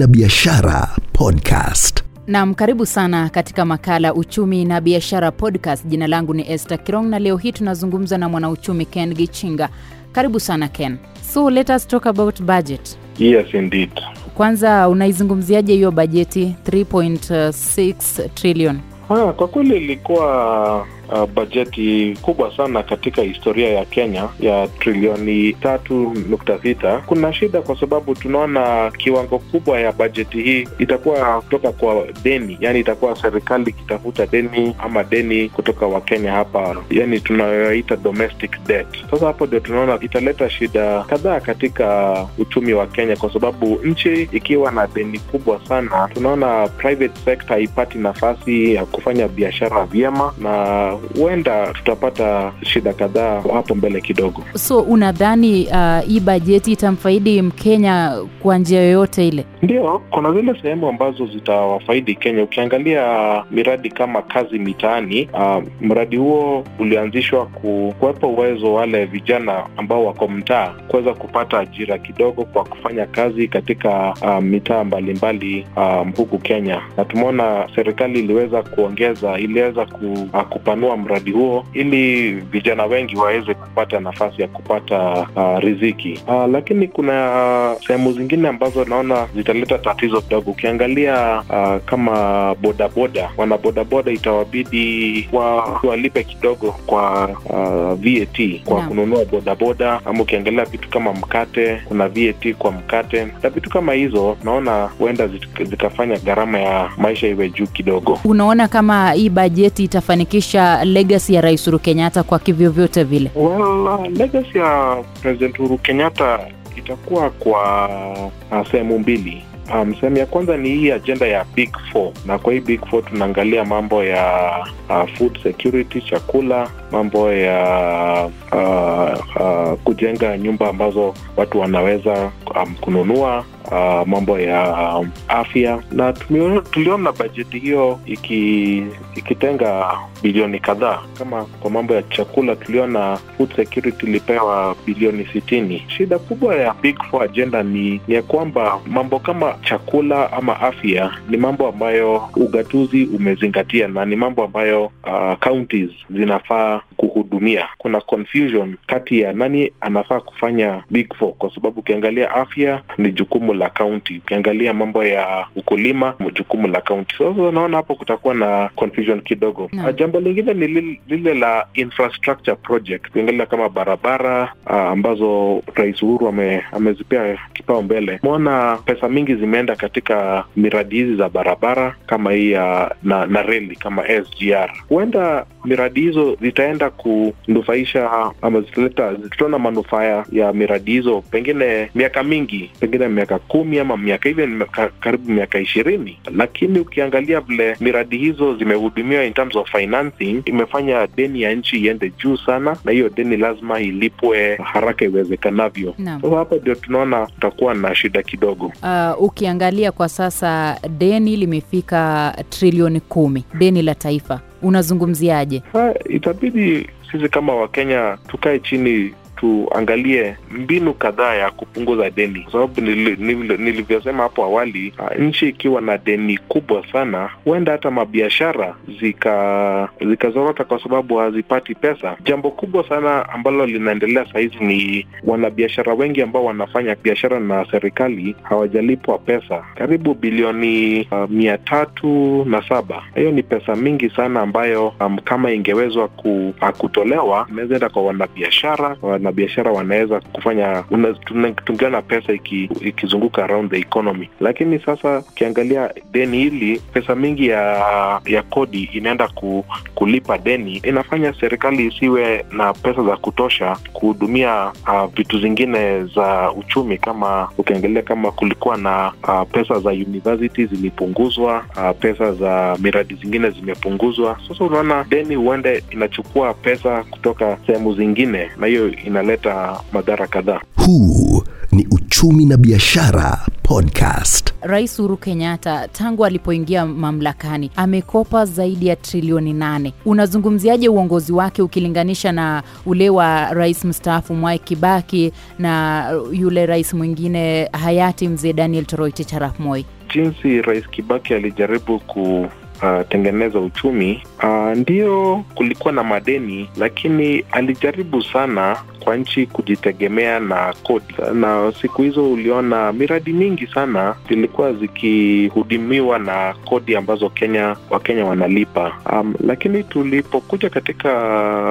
na Biashara Podcast. Nam, karibu sana katika makala Uchumi na Biashara Podcast. Jina langu ni Esther Kirong na leo hii tunazungumza na mwanauchumi Ken Gichinga. Karibu sana Ken. So let us talk about budget. Yes, indeed. Kwanza unaizungumziaje hiyo bajeti 3.6 trillion? Ha, kwa kweli ilikuwa uh, bajeti kubwa sana katika historia ya Kenya ya trilioni tatu nukta sita. Kuna shida kwa sababu tunaona kiwango kubwa ya bajeti hii itakuwa kutoka kwa deni, yani itakuwa serikali ikitafuta deni ama deni kutoka Wakenya hapa, yani tunayoita domestic debt. Sasa hapo ndio tunaona italeta shida kadhaa katika uchumi wa Kenya, kwa sababu nchi ikiwa na deni kubwa sana, tunaona private sector haipati nafasi ya kufanya biashara vyema na huenda tutapata shida kadhaa hapo mbele kidogo. So unadhani uh, hii bajeti itamfaidi Mkenya kwa njia yoyote ile? Ndio, kuna zile sehemu ambazo zitawafaidi Kenya. Ukiangalia miradi kama kazi mitaani, uh, mradi huo ulianzishwa ku, kuwepa uwezo wale vijana ambao wako mtaa kuweza kupata ajira kidogo kwa kufanya kazi katika uh, mitaa mbalimbali uh, huku Kenya, na tumeona serikali iliweza kuongeza, iliweza ku, uh, kupanua mradi huo ili vijana wengi waweze kupata nafasi ya kupata uh, riziki uh, lakini kuna uh, sehemu zingine ambazo naona zitaleta tatizo kidogo. Ukiangalia uh, kama bodaboda, wana bodaboda itawabidi wa, walipe kidogo kwa uh, VAT kwa yeah, kununua bodaboda, ama ukiangalia vitu kama mkate, kuna VAT kwa mkate na vitu kama hizo, naona huenda zikafanya gharama ya maisha iwe juu kidogo. Unaona kama hii bajeti itafanikisha legacy ya Rais Uhuru Kenyatta kwa kivyovyote vile? Well, uh, legacy ya President Uhuru Kenyatta itakuwa kwa uh, sehemu mbili. Um, sehemu ya kwanza ni hii ajenda ya Big Four, na kwa hii Big Four tunaangalia mambo ya uh, food security, chakula, mambo ya uh, uh, kujenga nyumba ambazo watu wanaweza um, kununua uh, mambo ya um, afya. Na tuliona bajeti hiyo iki, ikitenga bilioni kadhaa. Kama kwa mambo ya chakula tuliona food security ilipewa bilioni sitini. Shida kubwa ya big four agenda ni, ya kwamba mambo kama chakula ama afya ni mambo ambayo ugatuzi umezingatia na ni mambo ambayo uh, counties zinafaa kuhudumia. Kuna confusion kati ya nani anafaa kufanya big four kwa sababu ukiangalia afya ni jukumu la kaunti ukiangalia mambo ya ukulima ni jukumu la kaunti sasa unaona hapo kutakuwa na confusion kidogo. Naam. Ah, jambo lingine ni lile, lile la infrastructure project. Ukiangalia kama barabara ah, ambazo rais uhuru ame, amezipea kipaumbele. umeona pesa mingi zimeenda katika miradi hizi za barabara kama hii ya na, na reli kama sgr huenda miradi hizo zitaenda kunufaisha ama zitaleta tutaona manufaa ya- miradi hizo pengine miaka mingi pengine miaka kumi ama miaka hivyo karibu miaka ishirini. Lakini ukiangalia vile miradi hizo zimehudumiwa in terms of financing imefanya deni ya nchi iende juu sana na hiyo deni lazima ilipwe haraka iwezekanavyo. Sasa hapa ndio tunaona tutakuwa na shida kidogo. Uh, ukiangalia kwa sasa deni limefika trilioni kumi, deni la taifa, unazungumziaje? Itabidi sisi kama wakenya tukae chini tuangalie mbinu kadhaa ya kupunguza deni. Kwa sababu nili- nili- nilivyosema hapo awali ah, nchi ikiwa na deni kubwa sana huenda hata mabiashara zika zikazorota kwa sababu hazipati pesa. Jambo kubwa sana ambalo linaendelea sahizi ni wanabiashara wengi ambao wanafanya biashara na serikali hawajalipwa pesa. Karibu bilioni uh, mia tatu na saba. Hiyo ni pesa mingi sana ambayo um, kama ingewezwa ku, uh, kutolewa inaweza enda kwa wanabiashara wanabiashara wanaweza kufanya una- na tungeona pesa iki, ikizunguka around the economy. Lakini sasa ukiangalia deni hili pesa mingi ya ya kodi inaenda ku, kulipa deni. Inafanya serikali isiwe na pesa za kutosha kuhudumia uh, vitu zingine za uchumi kama ukiangalia kama kulikuwa na uh, pesa za university zilipunguzwa uh, pesa za miradi zingine zimepunguzwa. Sasa unaona deni huende inachukua pesa kutoka sehemu zingine na hiyo inaleta madhara kadhaa Huu ni Uchumi na Biashara Podcast. Rais Uhuru Kenyatta tangu alipoingia mamlakani amekopa zaidi ya trilioni nane. Unazungumziaje uongozi wake ukilinganisha na ule wa rais mstaafu Mwai Kibaki na yule rais mwingine hayati mzee Daniel Toroitich arap Moi? Jinsi Rais Kibaki alijaribu ku Uh, tengeneza uchumi uh, ndio kulikuwa na madeni, lakini alijaribu sana kwa nchi kujitegemea na kodi, na siku hizo uliona miradi mingi sana zilikuwa zikihudumiwa na kodi ambazo Kenya Wakenya wanalipa. Um, lakini tulipokuja katika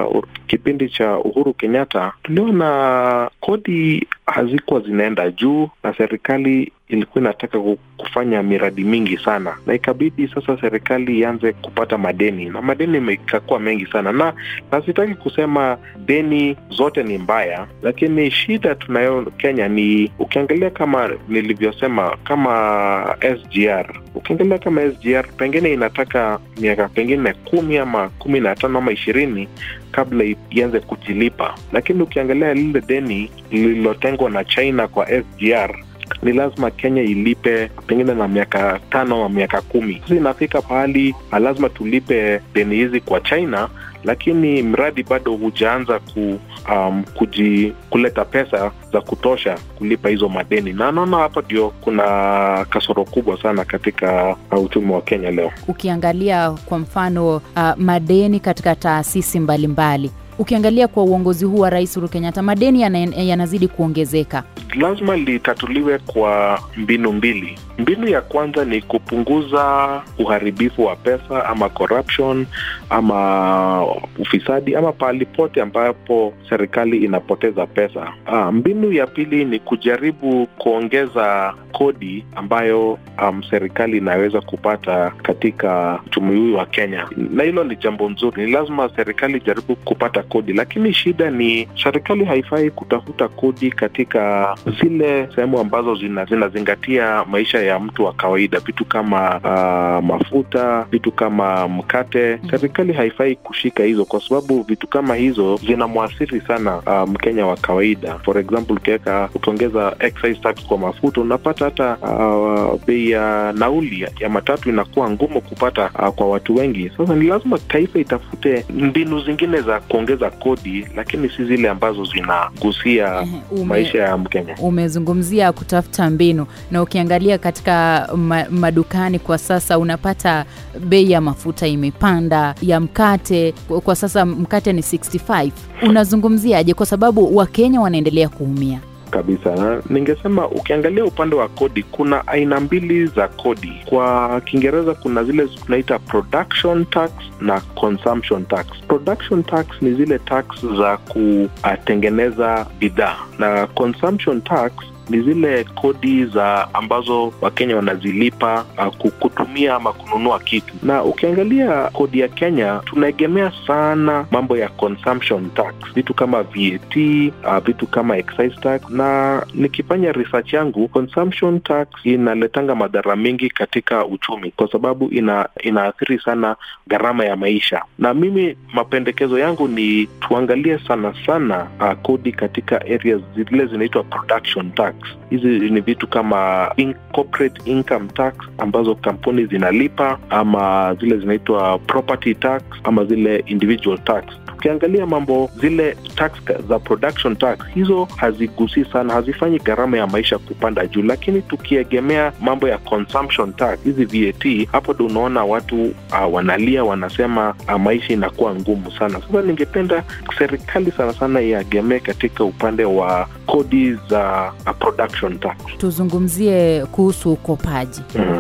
uh, kipindi cha Uhuru Kenyatta tuliona kodi hazikuwa zinaenda juu na serikali ilikuwa inataka kufanya miradi mingi sana, na ikabidi sasa serikali ianze kupata madeni, na madeni ikakuwa mengi sana, na na sitaki kusema deni zote ni mbaya, lakini shida tunayo Kenya ni ukiangalia, kama nilivyosema, kama SGR, ukiangalia kama SGR pengine inataka miaka pengine kumi ama kumi na tano ama ishirini kabla ianze kujilipa, lakini ukiangalia lile deni lililotengwa na China kwa SGR ni lazima Kenya ilipe pengine na miaka tano ama miaka kumi. Sasa inafika pahali lazima tulipe deni hizi kwa China, lakini mradi bado hujaanza ku, um, kuji, kuleta pesa za kutosha kulipa hizo madeni, na naona hapa ndio kuna kasoro kubwa sana katika uh, uchumi wa Kenya leo. Ukiangalia kwa mfano uh, madeni katika taasisi mbalimbali mbali. Ukiangalia kwa uongozi huu wa Rais Uhuru Kenyatta, madeni yanazidi yana kuongezeka. Lazima litatuliwe kwa mbinu mbili. Mbinu ya kwanza ni kupunguza uharibifu wa pesa ama corruption ama ufisadi ama pahali pote ambapo serikali inapoteza pesa. Aa, mbinu ya pili ni kujaribu kuongeza kodi ambayo um, serikali inaweza kupata katika uchumi huu wa Kenya, na hilo ni jambo nzuri. Ni lazima serikali ijaribu kupata kodi, lakini shida ni serikali haifai kutafuta kodi katika zile sehemu ambazo zinazingatia zina maisha ya mtu wa kawaida, vitu kama uh, mafuta, vitu kama mkate. Serikali haifai kushika hizo, kwa sababu vitu kama hizo zinamwathiri sana Mkenya um, wa kawaida. For example, ukiweka ukiongeza excise tax kwa mafuta, unapata hata uh, bei ya nauli ya matatu inakuwa ngumu kupata uh, kwa watu wengi. Sasa ni lazima taifa itafute mbinu zingine za kuongeza kodi, lakini si zile ambazo zinagusia Ume, maisha ya Mkenya. Umezungumzia kutafuta mbinu, na ukiangalia katika ma, madukani kwa sasa unapata bei ya mafuta imepanda, ya mkate kwa sasa mkate ni 65. Unazungumziaje? Kwa sababu Wakenya wanaendelea kuumia. Kabisa. Ningesema ukiangalia upande wa kodi kuna aina mbili za kodi. Kwa kiingereza kuna zile tunaita production tax na consumption tax. Production tax ni zile tax za kutengeneza bidhaa. Na consumption tax ni zile kodi za ambazo wakenya wanazilipa uh, kutumia ama kununua kitu. Na ukiangalia kodi ya kenya tunaegemea sana mambo ya consumption tax. Vitu kama vat uh, vitu kama excise tax. Na nikifanya research yangu consumption tax inaletanga madhara mengi katika uchumi kwa sababu ina inaathiri sana gharama ya maisha. Na mimi mapendekezo yangu ni tuangalie sana sana uh, kodi katika areas zile zinaitwa production tax Sachs. Hizi ni vitu kama in corporate income tax ambazo kampuni zinalipa ama zile zinaitwa property tax ama zile individual tax. Ukiangalia mambo zile tax za production tax hizo hazigusii sana hazifanyi gharama ya maisha kupanda juu. Lakini tukiegemea mambo ya consumption tax hizi vat hapo ndo unaona watu uh, wanalia wanasema uh, maisha inakuwa ngumu sana. Sasa ningependa serikali sana sana iegemee katika upande wa kodi za uh, production tax tuzungumzie kuhusu ukopaji. Mm-hmm.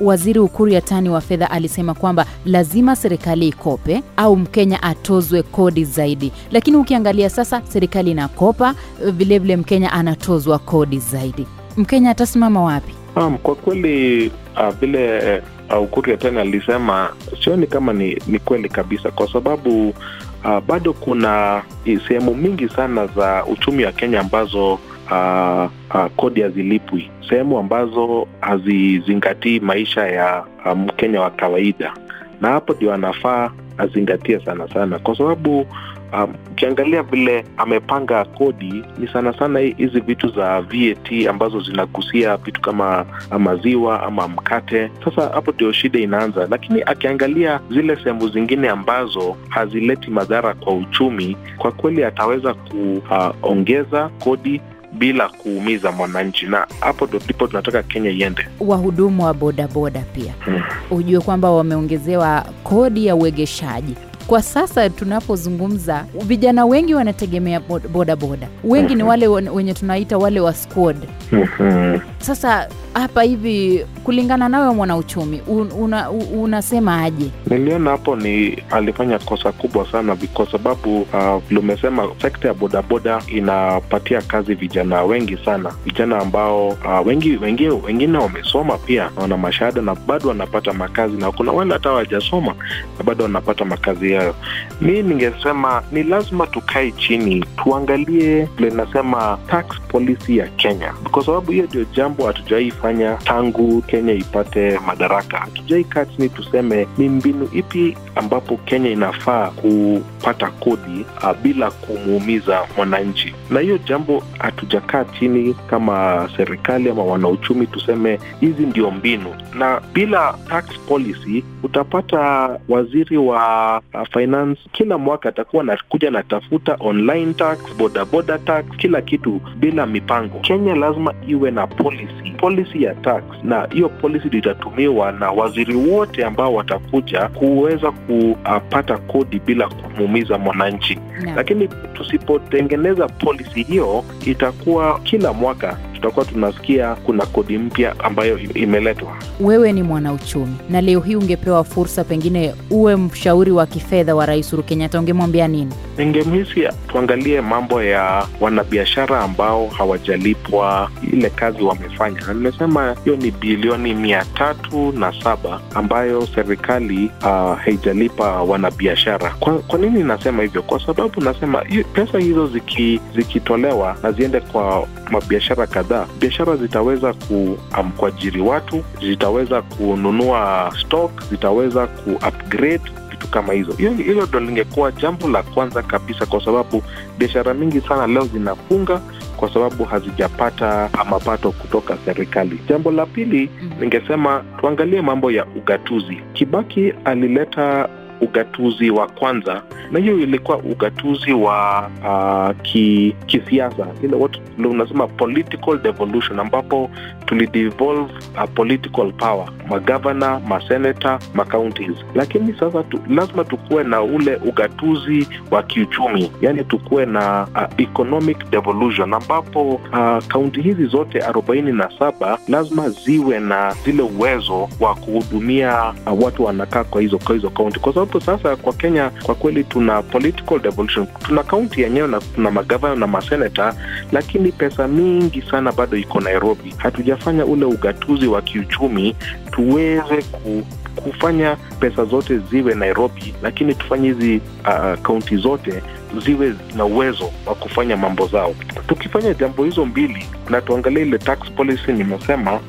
uh, waziri ukuru yatani wa fedha alisema kwamba lazima serikali ikope au mkenya atozwe kodi zaidi. Lakini ukiangalia sasa serikali inakopa vilevile mkenya anatozwa kodi zaidi. Mkenya atasimama wapi? Um, kwa kweli vile uh, uh, ukuru yatani alisema sioni kama ni, ni kweli kabisa kwa sababu uh, bado kuna sehemu mingi sana za uchumi wa kenya ambazo uh, uh, kodi hazilipwi. Sehemu ambazo hazizingatii maisha ya mkenya um, wa kawaida. Na hapo ndio anafaa azingatie sana sana, kwa sababu ukiangalia um, vile amepanga kodi ni sana sana hizi vitu za VAT ambazo zinagusia vitu kama maziwa ama mkate. Sasa hapo ndio shida inaanza, lakini akiangalia zile sehemu zingine ambazo hazileti madhara kwa uchumi, kwa kweli ataweza kuongeza uh, kodi bila kuumiza mwananchi, na hapo ndipo tunataka Kenya iende. Wahudumu wa bodaboda pia Hmm. ujue kwamba wameongezewa kodi ya uegeshaji. Kwa sasa tunapozungumza, vijana wengi wanategemea bodaboda bodaboda, wengi ni wale wenye tunaita wale wa squad. Mhm. Sasa hapa hivi, kulingana nawe mwanauchumi, un, una, unasema aje? Niliona hapo ni alifanya kosa kubwa sana kwa sababu uh, sekta ya bodaboda inapatia kazi vijana wengi sana, vijana ambao uh, wengi, wengi wengine wamesoma pia wana mashahada na bado wanapata makazi, na kuna wale hata hawajasoma na bado wanapata makazi yayo. Mi ningesema ni lazima tukae chini tuangalie nasema tax policy ya Kenya, kwa sababu hiyo ndio jambo hatujaifanya tangu Kenya ipate madaraka. Hatujaikaa chini tuseme ni mbinu ipi ambapo Kenya inafaa kupata kodi uh, bila kumuumiza mwananchi, na hiyo jambo hatujakaa chini kama serikali ama wanauchumi tuseme hizi ndio mbinu, na bila tax policy utapata waziri wa uh, finance kila mwaka atakuwa nakuja natafuta online tax, bodaboda tax, kila kitu bila mipango. Kenya lazima iwe na policy, policy ya tax, na hiyo policy itatumiwa na waziri wote ambao watakuja kuweza kupata kodi bila kumuumiza mwananchi no. lakini tusipotengeneza policy hiyo itakuwa kila mwaka tutakuwa tunasikia kuna kodi mpya ambayo imeletwa. Wewe ni mwanauchumi na leo hii ungepewa fursa, pengine uwe mshauri wa kifedha wa Rais Uhuru Kenyatta, ungemwambia nini? ningemhisi tuangalie mambo ya wanabiashara ambao hawajalipwa ile kazi wamefanya. Na nimesema hiyo ni bilioni mia tatu na saba ambayo serikali uh, haijalipa wanabiashara. Kwa, kwa nini nasema hivyo? Kwa sababu nasema pesa hizo ziki, zikitolewa na ziende kwa mabiashara kadhaa biashara zitaweza ku, um, kuajiri watu zitaweza kununua stock zitaweza ku vitu kama hizo. Hiyo hilo ndo lingekuwa jambo la kwanza kabisa kwa sababu biashara mingi sana leo zinafunga kwa sababu hazijapata mapato kutoka serikali. Jambo la pili Mhm. ningesema tuangalie mambo ya ugatuzi. Kibaki alileta ugatuzi wa kwanza na hiyo ilikuwa ugatuzi wa uh, ki, kisiasa. Ile unasema political devolution ambapo tulidevolve uh, political power magavana masenata macounties. Lakini sasa tu, lazima tukuwe na ule ugatuzi wa kiuchumi yani tukuwe na uh, economic devolution ambapo uh, kaunti hizi zote arobaini na saba lazima ziwe na zile uwezo wa kuhudumia uh, watu wanakaa kwa hizo kwa hizo kaunti kwa sababu sasa kwa kenya kwa kweli tuna political devolution. Tuna kaunti yenyewe na tuna magavana na masenata lakini pesa mingi sana bado iko nairobi. Hatujafanya ule ugatuzi wa kiuchumi tuweze ku kufanya pesa zote ziwe nairobi lakini tufanye hizi uh, kaunti zote ziwe na uwezo wa kufanya mambo zao. Tukifanya jambo hizo mbili na tuangalie ile tax policy nimesema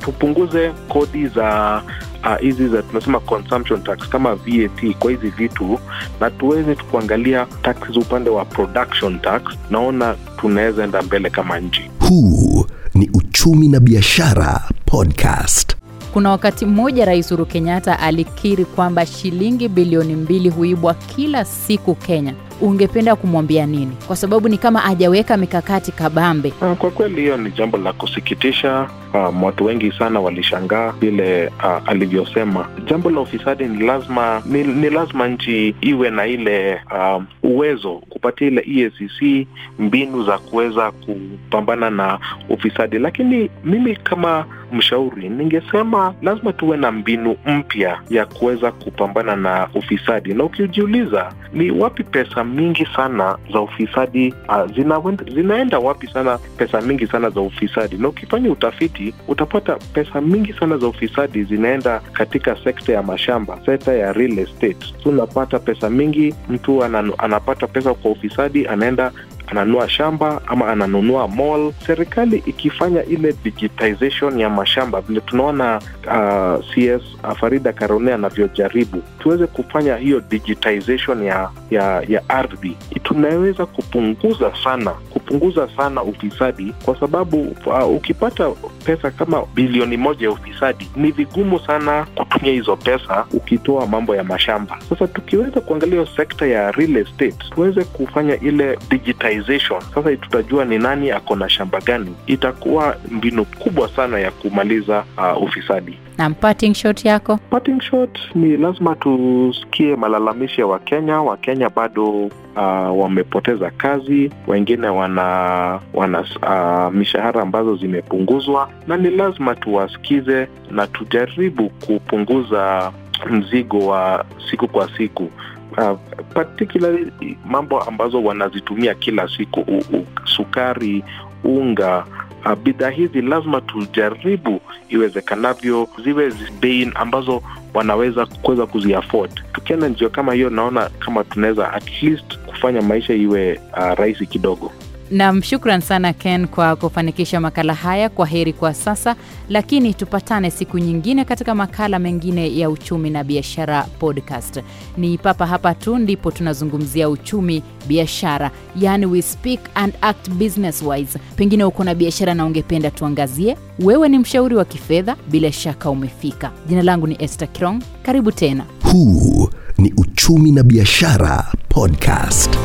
tupunguze kodi za ah, hizi uh, za tunasema consumption tax kama vat kwa hizi vitu na tuweze kuangalia taxes upande wa production tax naona tunaweza enda mbele kama nchi Huu ni Uchumi na Biashara Podcast. Kuna wakati mmoja Rais Uhuru Kenyatta alikiri kwamba shilingi bilioni mbili huibwa kila siku Kenya. Ungependa kumwambia nini? Kwa sababu ni kama hajaweka mikakati kabambe. Ah, Kwa kweli hiyo ni jambo la kusikitisha. Um, watu wengi sana walishangaa vile uh, alivyosema. Jambo la ufisadi ni lazima ni, ni lazima nchi iwe na ile um, uwezo kupatia ile EACC mbinu za kuweza kupambana na ufisadi, lakini mimi kama mshauri ningesema lazima tuwe na mbinu mpya ya kuweza kupambana na ufisadi, na ukijiuliza ni wapi pesa mingi sana za ufisadi uh, zinaenda, zinaenda wapi sana pesa mingi sana za ufisadi, na ukifanya utafiti utapata pesa mingi sana za ufisadi zinaenda katika sekta ya mashamba, sekta ya real estate. Tunapata pesa mingi, mtu ana, anapata pesa kwa ufisadi, anaenda ananunua shamba ama ananunua mall. Serikali ikifanya ile digitization ya mashamba, vile tunaona uh, CS Farida Karone anavyojaribu, tuweze kufanya hiyo digitization ya ya, ya ardhi, tunaweza kupunguza sana kupunguza sana ufisadi, kwa sababu uh, ukipata pesa kama bilioni moja ya ufisadi, ni vigumu sana kutumia hizo pesa ukitoa mambo ya mashamba. Sasa tukiweza kuangalia sekta ya real estate, tuweze kufanya ile digitization, sasa tutajua ni nani ako na shamba gani. Itakuwa mbinu kubwa sana ya kumaliza uh, ufisadi. Na parting shot yako? Parting shot ni lazima tusikie malalamishi ya Wakenya. Wakenya bado uh, wamepoteza kazi, wengine wana wana uh, mishahara ambazo zimepunguzwa, na ni lazima tuwasikize na tujaribu kupunguza mzigo wa siku kwa siku uh, particularly mambo ambazo wanazitumia kila siku u, u, sukari, unga uh, bidhaa hizi lazima tujaribu iwezekanavyo ziwe bei ambazo wanaweza kuweza kuziafford. Tukienda njia kama hiyo, naona kama tunaweza at least kufanya maisha iwe uh, rahisi kidogo. Nam, shukran sana Ken kwa kufanikisha makala haya. Kwa heri kwa sasa, lakini tupatane siku nyingine katika makala mengine ya uchumi na biashara podcast. Ni papa hapa tu ndipo tunazungumzia uchumi, biashara, yani we speak and act business wise. Pengine uko na biashara na ungependa tuangazie. Wewe ni mshauri wa kifedha, bila shaka umefika. Jina langu ni Esther Kirong, karibu tena. Huu ni uchumi na biashara podcast.